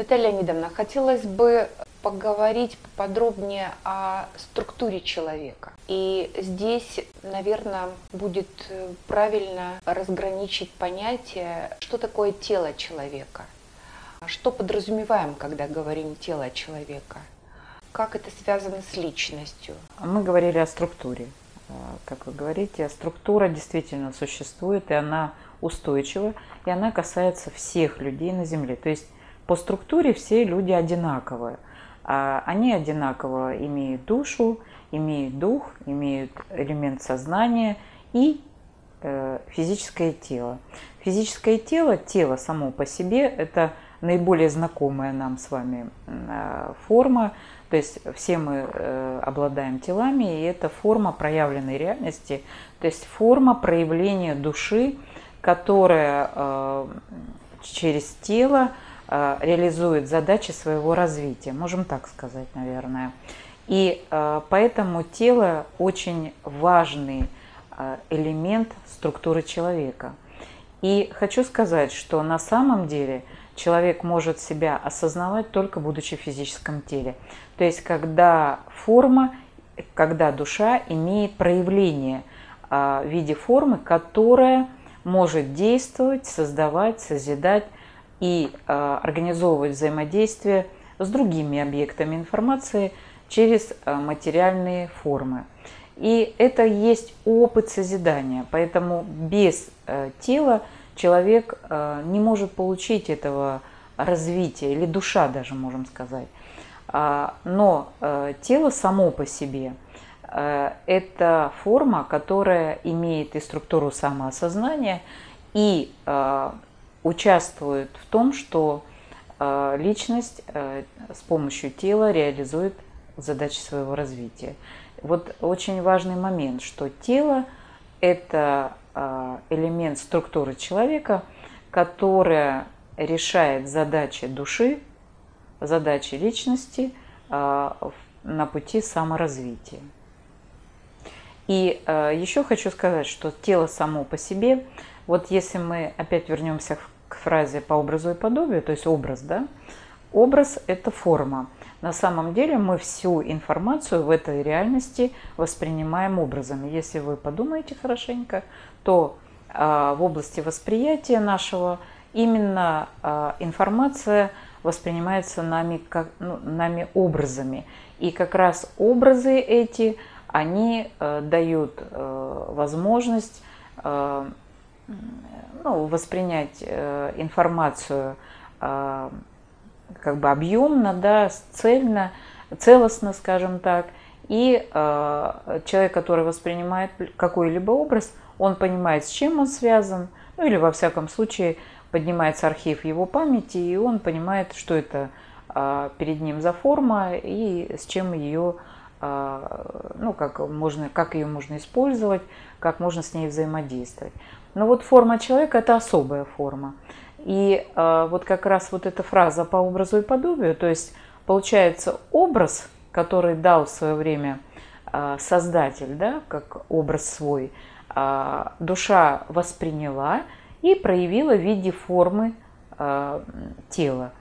Наталья Леонидовна, хотелось бы поговорить подробнее о структуре человека. И здесь, наверное, будет правильно разграничить понятие, что такое тело человека. Что подразумеваем, когда говорим тело человека? Как это связано с личностью? Мы говорили о структуре. Как вы говорите, структура действительно существует, и она устойчива, и она касается всех людей на Земле. То есть по структуре все люди одинаковые. А они одинаково имеют душу, имеют дух, имеют элемент сознания и э, физическое тело. Физическое тело, тело само по себе, это наиболее знакомая нам с вами э, форма. То есть все мы э, обладаем телами, и это форма проявленной реальности, то есть форма проявления души, которая через тело Э, реализует задачи своего развития, можем так сказать, наверное. И э, поэтому тело очень важный э, элемент структуры человека. И хочу сказать, что на самом деле человек может себя осознавать только будучи в физическом теле. То есть когда форма, когда душа имеет проявление в виде формы, которая может действовать, создавать, созидать, и а, организовывать взаимодействие с другими объектами информации через а, материальные формы. И это есть опыт созидания, поэтому без э, тела человек не может получить этого развития, или душа даже, можем сказать. А, но тело само по себе – это форма, которая имеет и структуру самоосознания, и участвует в том, что э, личность э, с помощью тела реализует задачи своего развития. Вот очень важный момент, что тело – это э, элемент структуры человека, которая решает задачи души, задачи личности на пути саморазвития. И еще хочу сказать, что тело само по себе вот если мы опять вернемся к фразе по образу и подобию, то есть образ, да, образ – это форма. На самом деле мы всю информацию в этой реальности воспринимаем образами. Если вы подумаете хорошенько, то э, в области восприятия нашего именно э, информация воспринимается нами, как, ну, нами образами. И как раз образы эти, они э, дают э, возможность э, ну, воспринять э, информацию э, как бы объемно, да, цельно, целостно, скажем так. И э, человек, который воспринимает какой-либо образ, он понимает, с чем он связан, ну или во всяком случае поднимается архив его памяти, и он понимает, что это перед ним за форма и с чем ее, ну, как, можно, как ее можно использовать, как можно с ней взаимодействовать. Но вот форма человека – это особая форма. И э, вот как раз вот эта фраза по образу и подобию, то есть получается образ, который дал в свое время э, создатель, да, как образ свой, душа восприняла и проявила в виде формы тела.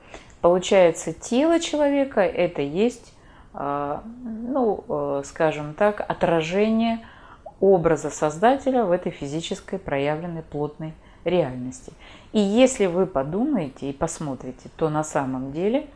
Получается, тело человека – это есть, ну, э, скажем так, отражение – образа Создателя в этой физической проявленной плотной реальности. И если вы подумаете и посмотрите, то на самом деле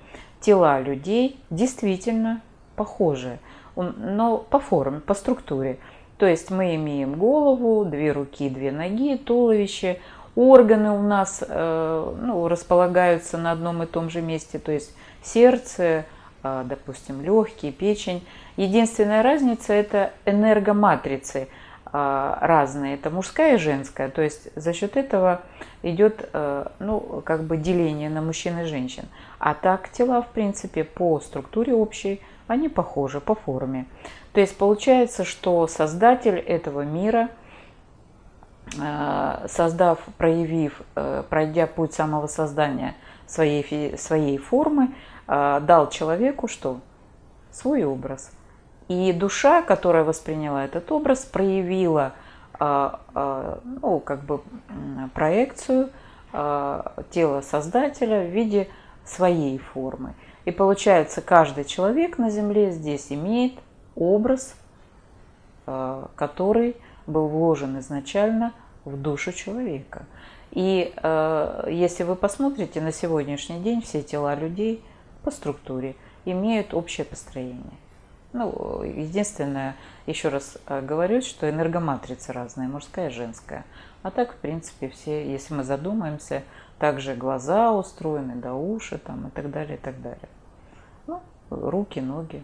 тела людей действительно похожи, но по форме, по структуре. То есть мы имеем голову, две руки, две ноги, туловище, органы у нас э, ну, располагаются на одном и том же месте, то есть сердце, допустим, легкие, печень. Единственная разница – это энергоматрицы а, разные, это мужская и женская, то есть за счет этого идет э, ну, как бы деление на мужчин и женщин. А так тела, в принципе, по структуре общей, они похожи по форме. То есть получается, что создатель этого мира, э, создав, проявив, э, пройдя путь самого создания своей, своей формы, дал человеку что? Свой образ – и душа, которая восприняла этот образ, проявила а, а, ну, как бы проекцию тела Создателя в виде своей формы. И получается, каждый человек на Земле здесь имеет образ, э, который был вложен изначально в душу человека. И э, если вы посмотрите на сегодняшний день, все тела людей по структуре имеют общее построение. Ну, единственное, еще раз э, говорю, что энергоматрица разная, мужская и женская. А так, в принципе, все, если мы задумаемся, также глаза устроены, да уши там и так далее, и так далее. Ну, руки, ноги.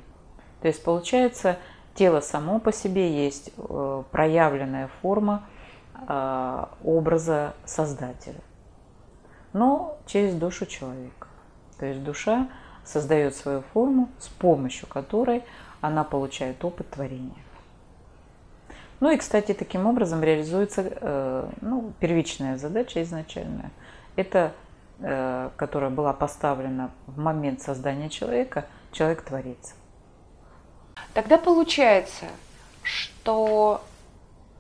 То есть, получается, тело само по себе есть э, проявленная форма э, образа Создателя, но через душу человека. То есть душа создает свою форму, с помощью которой она получает опыт творения. Ну и, кстати, таким образом реализуется э, ну, первичная задача изначальная. Это, э, которая была поставлена в момент создания человека, человек творится. Тогда получается, что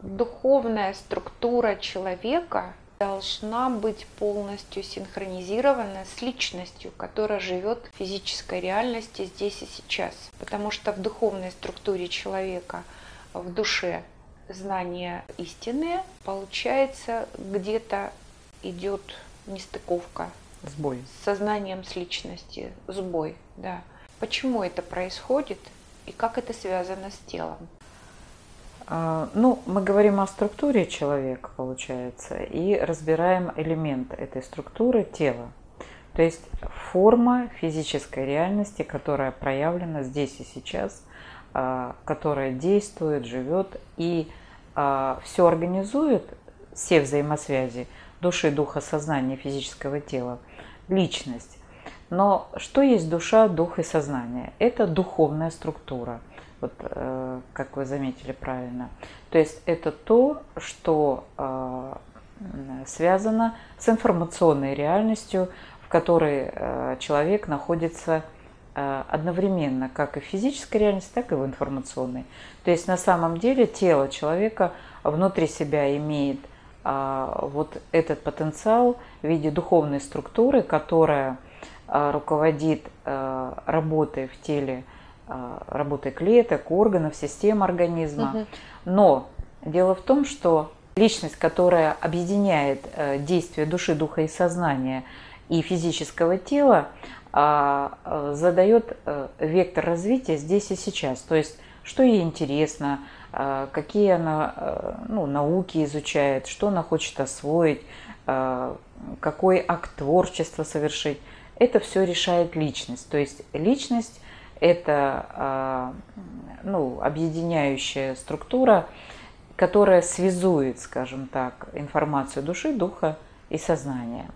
духовная структура человека должна быть полностью синхронизирована с личностью, которая живет в физической реальности здесь и сейчас. Потому что в духовной структуре человека, в душе знания истинные, получается где-то идет нестыковка. Сбой. С сознанием, с личности, сбой, да. Почему это происходит и как это связано с телом? А, ну, мы говорим о структуре человека, получается, и разбираем элемент этой структуры тела. То есть форма физической реальности, которая проявлена здесь и сейчас, а, которая действует, живет и а, все организует, все взаимосвязи души, духа, сознания, физического тела, личность. Но что есть душа, дух и сознание? Это духовная структура – вот э, как вы заметили правильно. То есть это то, что э, связано с информационной реальностью, в которой э, человек находится одновременно как и в физической реальности, так и в информационной. То есть на самом деле тело человека внутри себя имеет вот этот потенциал в виде духовной структуры, которая руководит работой в теле а, работы клеток, органов, систем организма. Угу. Но дело в том, что личность, которая объединяет э, действия души, духа и сознания и физического тела, а, э, задает э, вектор развития здесь и сейчас. То есть, что ей интересно, какие она ну, науки изучает, что она хочет освоить, какой акт творчества совершить. Это все решает личность. То есть личность это а, ну, объединяющая структура, которая связует, скажем так, информацию души, духа и сознания.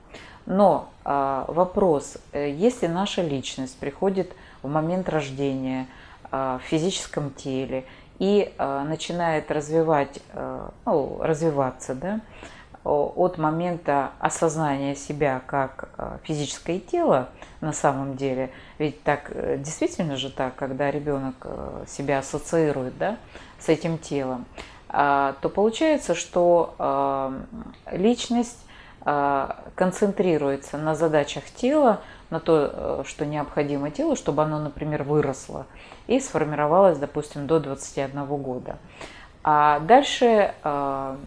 Но э, вопрос, э, если наша личность приходит в момент рождения э, в физическом теле и начинает развивать, э, ну, развиваться, да, от момента осознания себя как э, физическое тело на самом деле, ведь так э, действительно же так, когда ребенок э, себя ассоциирует да, с этим телом, а, то получается, что личность концентрируется на задачах тела, на то, что необходимо телу, чтобы оно, например, выросло и сформировалось, допустим, до 21 года. А дальше, а,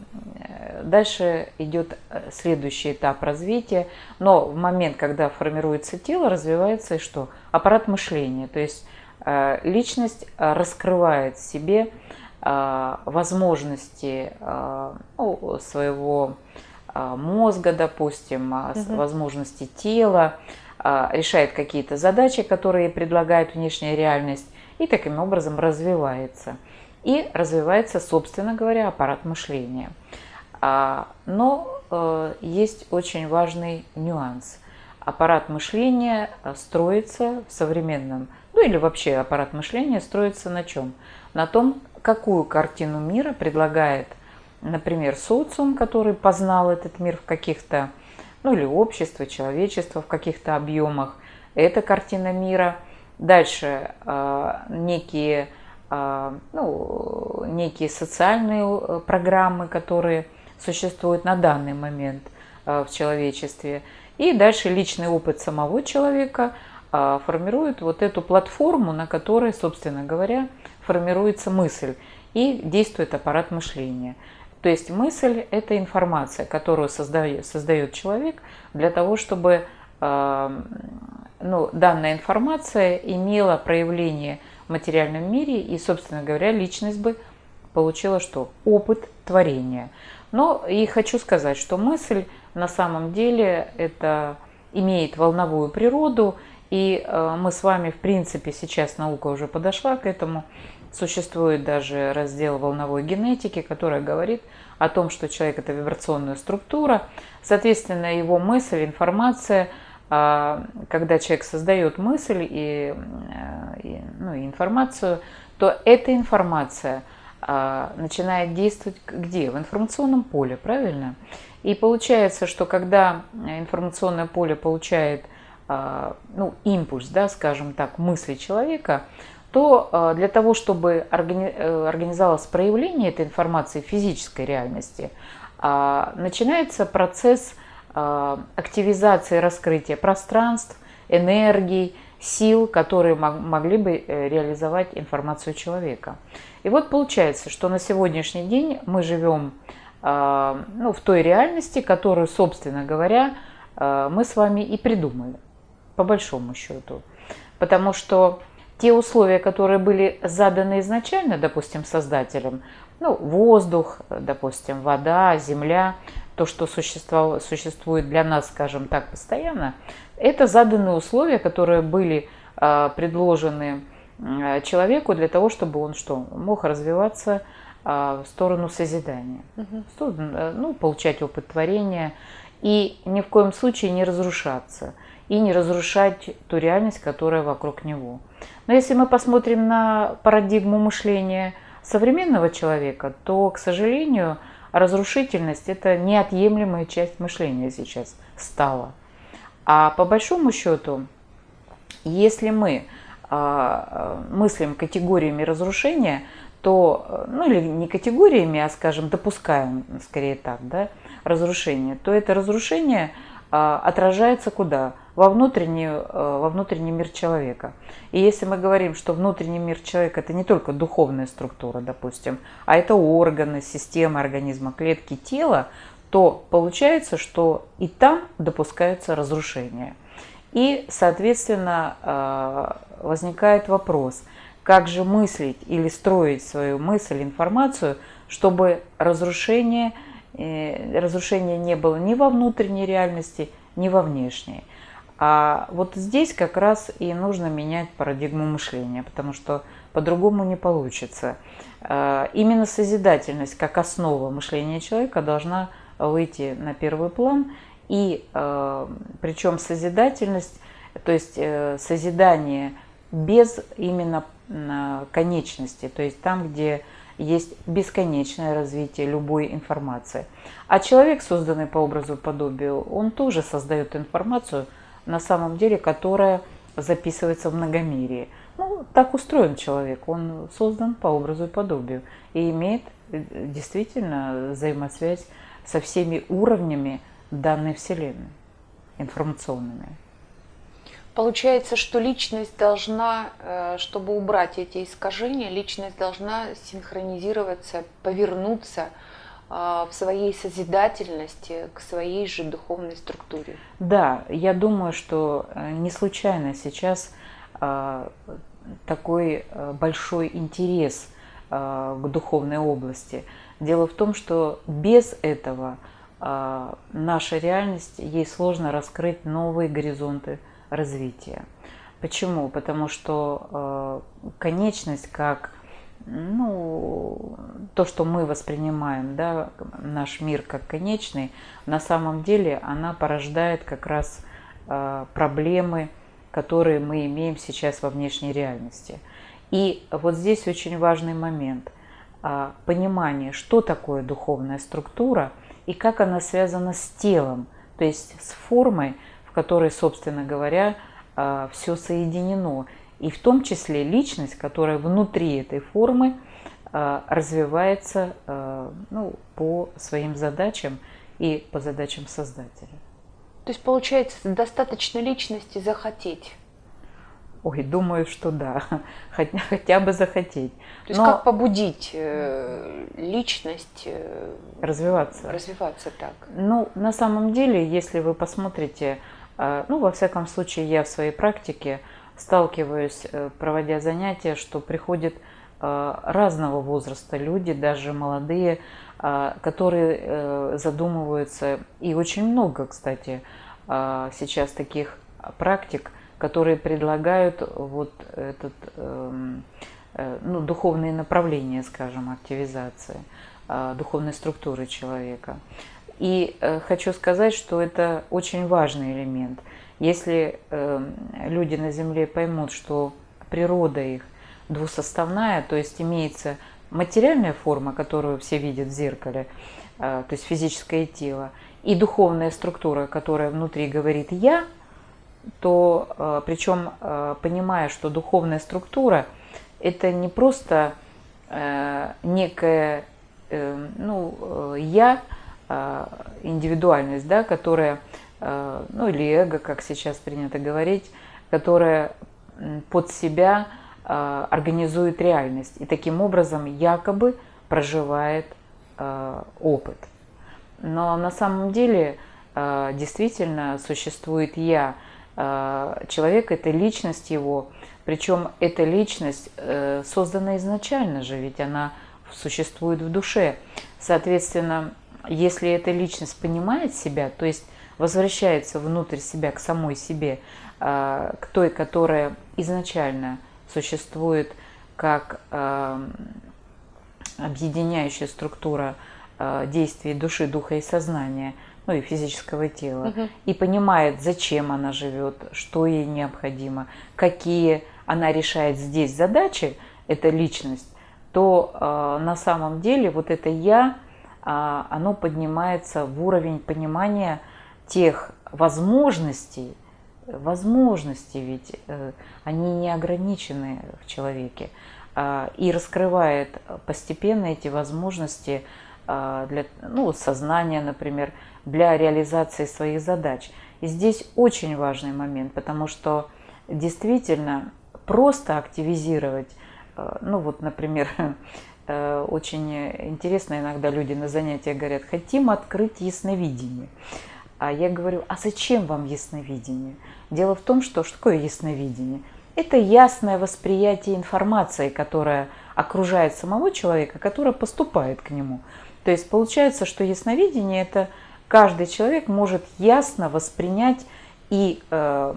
дальше идет э, следующий этап развития. Но в момент, когда формируется тело, развивается и что? Аппарат мышления. То есть э, личность э, раскрывает в себе возможности ну, своего мозга, допустим, угу. возможности тела, решает какие-то задачи, которые предлагает внешняя реальность, и таким образом развивается и развивается, собственно говоря, аппарат мышления. А, но э, есть очень важный нюанс. Аппарат мышления э, строится в современном, ну или вообще аппарат мышления строится на чем? На том, какую картину мира предлагает, например, социум, который познал этот мир в каких-то, ну или общество, человечество в каких-то объемах. Это картина мира. Дальше э, некие ну, некие социальные э, программы, которые существуют на данный момент э, в человечестве. И дальше личный опыт самого человека а, формирует вот эту платформу, на которой, собственно говоря, формируется мысль и действует аппарат мышления. То есть мысль – это информация, которую создает, создает человек для того, чтобы э, ну, данная информация имела проявление материальном мире, и, собственно говоря, личность бы получила что? Опыт творения. Но и хочу сказать, что мысль на самом деле это имеет волновую природу, и э, мы с вами, в принципе, сейчас наука уже подошла к этому. Существует даже раздел волновой генетики, который говорит о том, что человек – это вибрационная структура. Соответственно, его мысль, информация, когда человек создает мысль и, э, и, ну, и информацию, то эта информация начинает действовать где? В информационном поле, правильно? И получается, что когда информационное поле получает – а, ну, импульс, да, скажем так, мысли человека, то а, для того, чтобы э, организовалось проявление этой информации в физической реальности, а, начинается процесс активизации раскрытия пространств, энергий, сил, которые могли бы э, реализовать информацию человека. И вот получается, что на сегодняшний день мы живем ну, в той реальности, которую, собственно говоря, мы с вами и придумали по большому счету. Потому что те условия, которые были заданы изначально, допустим, создателем, ну, воздух, допустим, вода, земля, то, что существует для нас, скажем так, постоянно, это заданные условия, которые были э, предложены э, человеку для того, чтобы он что, мог развиваться э, в сторону созидания, угу. в сторону, ну, получать опыт творения и ни в коем случае не разрушаться – и не разрушать ту реальность, которая вокруг него. Но если мы посмотрим на парадигму мышления современного человека, то, к сожалению, разрушительность – это неотъемлемая часть мышления сейчас стала. А по большому счету, если мы э, мыслим категориями разрушения, то, ну или не категориями, а, скажем, допускаем, скорее так, да, разрушение, то это разрушение э, отражается куда? Во, внутреннюю, э, во внутренний мир человека. И если мы говорим, что внутренний мир человека это не только духовная структура, допустим, а это органы, системы организма, клетки тела, то получается, что и там допускаются разрушения. И, соответственно, э, возникает вопрос, как же мыслить или строить свою мысль, информацию, чтобы разрушение, э, разрушение не было ни во внутренней реальности, ни во внешней. А вот здесь как раз и нужно менять парадигму мышления, потому что по-другому не получится. А, именно созидательность как основа мышления человека должна выйти на первый план, и а, причем созидательность, то есть э, созидание без именно конечности, то есть там, где есть бесконечное развитие любой информации. А человек, созданный по образу и подобию, он тоже создает информацию, на самом деле, которая записывается в многомерии. Ну, так устроен человек, он создан по образу и подобию и имеет э, действительно взаимосвязь со всеми уровнями данной Вселенной, информационными. Получается, что личность должна, э, чтобы убрать эти искажения, личность должна синхронизироваться, повернуться в своей созидательности к своей же духовной структуре. Да, я думаю, что э, не случайно сейчас а, такой э, большой интерес а, к духовной области. Дело в том, что без этого наша реальность, ей сложно раскрыть новые горизонты развития. Почему? Потому что конечность как ну, то, что мы воспринимаем, да, наш мир как конечный, на самом деле она порождает как раз э, проблемы, которые мы имеем сейчас во внешней реальности. И вот здесь очень важный момент э, понимание, что такое духовная структура и как она связана с телом, то есть с формой, в которой, собственно говоря, э, все соединено и в том числе личность, которая внутри этой формы э, развивается э, ну, по своим задачам и по задачам Создателя. То есть, получается, достаточно личности захотеть. Ой, думаю, что да, хотя, хотя бы захотеть. То есть Но... как побудить э, личность э, развиваться? Развиваться так. Ну, на самом деле, если вы посмотрите, э, ну, во всяком случае, я в своей практике сталкиваюсь, э, проводя занятия, что приходят э, разного возраста люди, даже молодые, э, которые задумываются, и очень много, кстати, сейчас таких практик, которые предлагают вот этот, эм, ну, духовные направления, скажем, активизации духовной структуры человека. И хочу сказать, что это очень важный элемент. Если эм, люди на Земле поймут, что природа их двусоставная, то есть имеется материальная форма, которую все видят в зеркале, то есть физическое тело, и духовная структура, которая внутри говорит «я», то э, причем э, понимая, что духовная структура это не просто э, некая ну, я, индивидуальность, да, которая, ну или эго, как сейчас принято говорить, которая под себя организует реальность и таким образом якобы проживает опыт. Но на самом деле действительно существует я, Э, человек, это личность его. Причем эта личность э, создана изначально же, ведь она существует в душе. Соответственно, если эта личность понимает себя, то есть возвращается внутрь себя, к самой себе, э, к той, которая изначально существует как объединяющая структура действий души, духа и сознания – ну и физического тела, угу. и понимает, зачем она живет, что ей необходимо, какие она решает здесь задачи, эта личность, то э, на самом деле вот это я, э, оно поднимается в уровень понимания тех возможностей, возможности ведь э, они не ограничены в человеке, э, и раскрывает постепенно эти возможности э, для ну, сознания, например, для реализации своих задач. И здесь очень важный момент, потому что действительно просто активизировать, э, ну вот, например, э, очень интересно иногда люди на занятиях говорят, хотим открыть ясновидение. А я говорю, а зачем вам ясновидение? Дело в том, что что такое ясновидение? Это ясное восприятие информации, которая окружает самого человека, которая поступает к нему. То есть получается, что ясновидение – это каждый человек может ясно воспринять и э,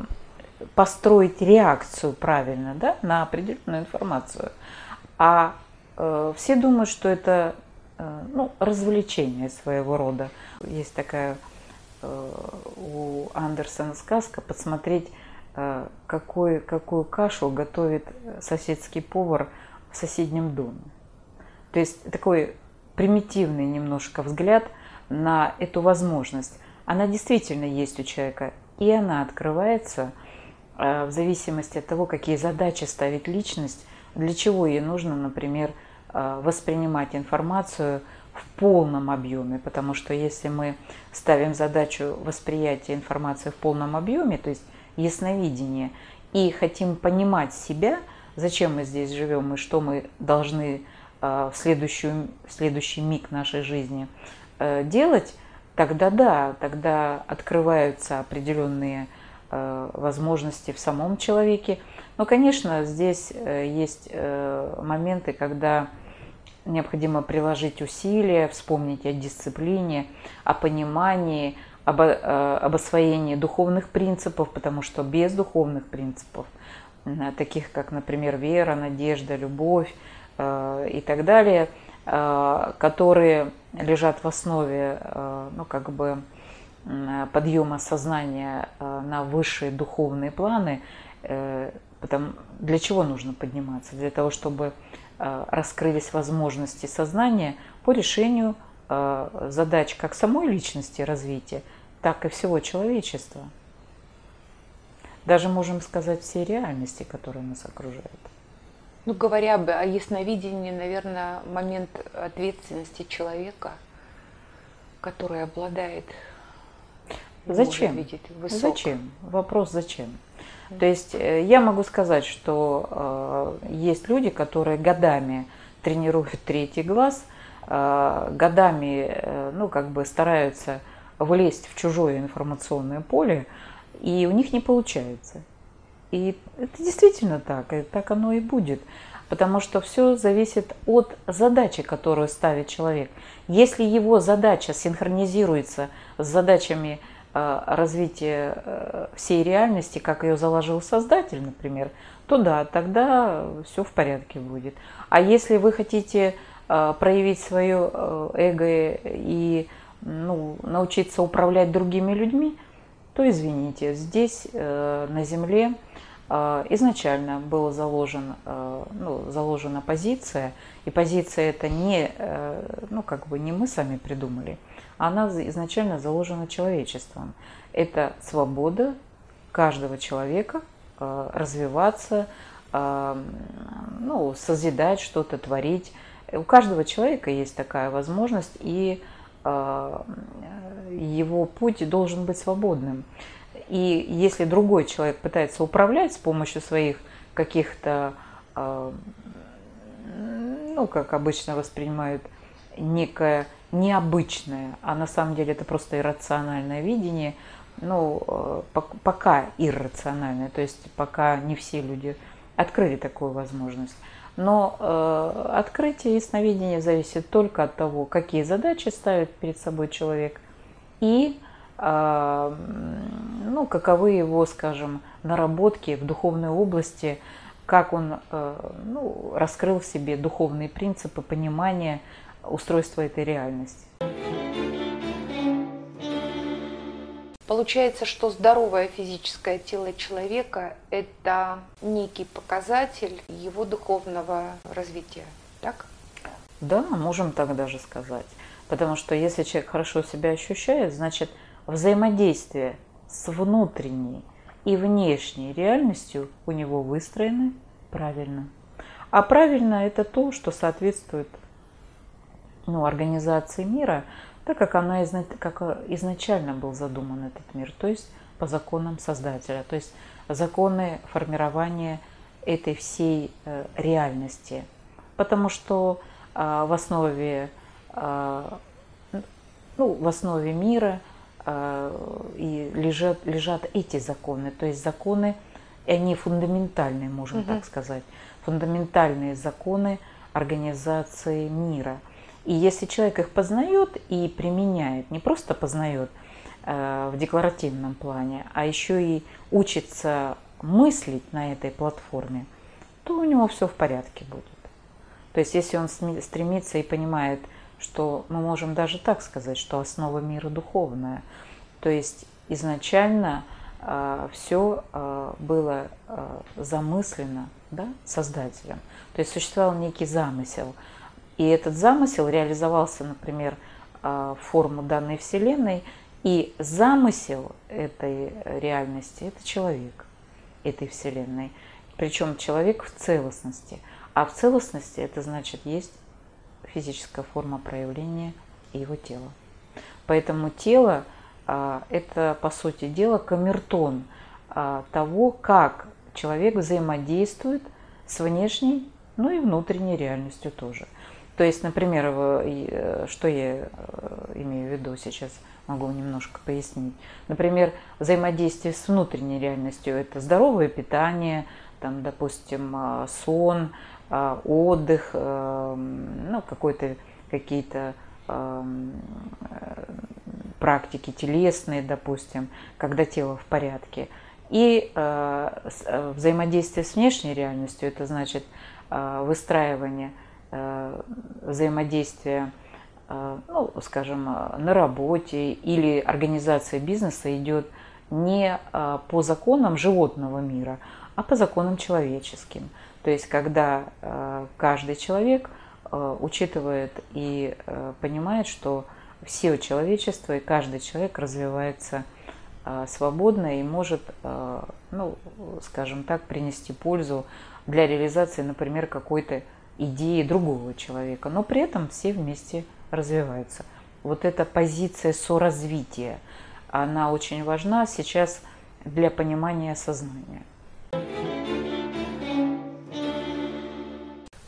построить реакцию правильно да, на определенную информацию. А э, все думают, что это э, ну, развлечение своего рода. Есть такая у Андерсона сказка «Подсмотреть, э, какой, какую кашу готовит соседский повар в соседнем доме». То есть такой примитивный немножко взгляд – на эту возможность. Она действительно есть у человека, и она открывается э, в зависимости от того, какие задачи ставит личность, для чего ей нужно, например, э, воспринимать информацию в полном объеме, потому что если мы ставим задачу восприятия информации в полном объеме, то есть ясновидение, и хотим понимать себя, зачем мы здесь живем и что мы должны э, в, следующую, в следующий миг нашей жизни Э, делать, тогда да, тогда открываются определенные э, возможности в самом человеке. Но, конечно, здесь э, есть моменты, когда необходимо приложить усилия, вспомнить о дисциплине, о понимании, об, об освоении духовных принципов, потому что без духовных принципов, таких как, например, вера, надежда, любовь и так далее, которые лежат в основе э, ну, как бы подъема сознания э, на высшие духовные планы, э, потому, для чего нужно подниматься? Для того, чтобы раскрылись возможности сознания по решению задач как самой личности развития, так и всего человечества. Даже можем сказать все реальности, которые нас окружают. Ну, говоря бы о ясновидении, наверное, момент ответственности человека, который обладает Зачем? Высок. Зачем? Вопрос зачем? То есть э, я могу сказать, что э, есть люди, которые годами тренируют третий глаз, э, годами, ну, как бы стараются влезть в чужое информационное поле, и у них не получается. И это действительно так, и так оно и будет. Потому что все зависит от задачи, которую ставит человек. Если его задача синхронизируется с задачами э, развития э, всей реальности, как ее заложил создатель, например, то да, тогда все в порядке будет. А если вы хотите э, проявить свое эго и ну, научиться управлять другими людьми, то извините, здесь на Земле изначально была заложен, ну, заложена позиция, и позиция это не, ну, как бы не мы сами придумали, она изначально заложена человечеством. Это свобода каждого человека а, развиваться, ну, созидать что-то, творить. У каждого человека есть такая возможность, и его путь должен быть свободным. И если другой человек пытается управлять с помощью своих каких-то, ну, как обычно воспринимают, некое необычное, а на самом деле это просто иррациональное видение, ну, а, пока иррациональное, то есть пока не все люди открыли такую возможность. Но э, открытие ясновидения зависит только от того, какие задачи ставит перед собой человек и а, ну, каковы его, скажем, наработки в духовной области, как он э, ну, раскрыл в себе духовные принципы понимания устройства этой реальности. Получается, что здоровое физическое тело человека – это некий показатель его духовного развития, так? Да, можем так даже сказать. Потому что если человек хорошо себя ощущает, значит – взаимодействие с внутренней и внешней реальностью у него выстроены правильно. А правильно это то, что соответствует ну, организации мира, так как она как изначально был задуман этот мир, то есть по законам Создателя, то есть законы формирования этой всей э, реальности. Потому что э, в основе, э, ну, в основе мира Э, и лежат, лежат эти законы. То есть законы, и они фундаментальные, можем угу. так сказать, фундаментальные законы организации мира. И если человек их познает и применяет, не просто познает э, в декларативном плане, а еще и учится мыслить на этой платформе, то у него все в порядке будет. То есть если он стремится и понимает, что мы можем даже так сказать, что основа мира духовная. То есть изначально э, все э, было замыслено да, Создателем. То есть существовал некий замысел. И этот замысел реализовался, например, э, в форму данной Вселенной. И замысел этой реальности – это человек этой Вселенной. Причем человек в целостности. А в целостности это значит есть физическая форма проявления его тела. Поэтому тело а, – это, по сути дела, камертон а, того, как человек взаимодействует с внешней, ну и внутренней реальностью тоже. То есть, например, э, что я э, имею в виду сейчас, могу немножко пояснить. Например, взаимодействие с внутренней реальностью – это здоровое питание, там, допустим, а, сон, а, отдых, эм, ну, какой-то, какие-то эм, практики телесные, допустим, когда тело в порядке. И э, э, взаимодействие с внешней реальностью, это значит э, выстраивание взаимодействия, ну, скажем, на работе или организация бизнеса идет не по законам животного мира, а по законам человеческим. То есть, когда э, каждый человек э, учитывает и э, понимает, что все человечество и каждый человек развивается свободно и может, ну, скажем так, принести пользу для реализации, например, какой-то идеи другого человека, но при этом все вместе развиваются. Вот эта позиция соразвития, она очень важна сейчас для понимания сознания.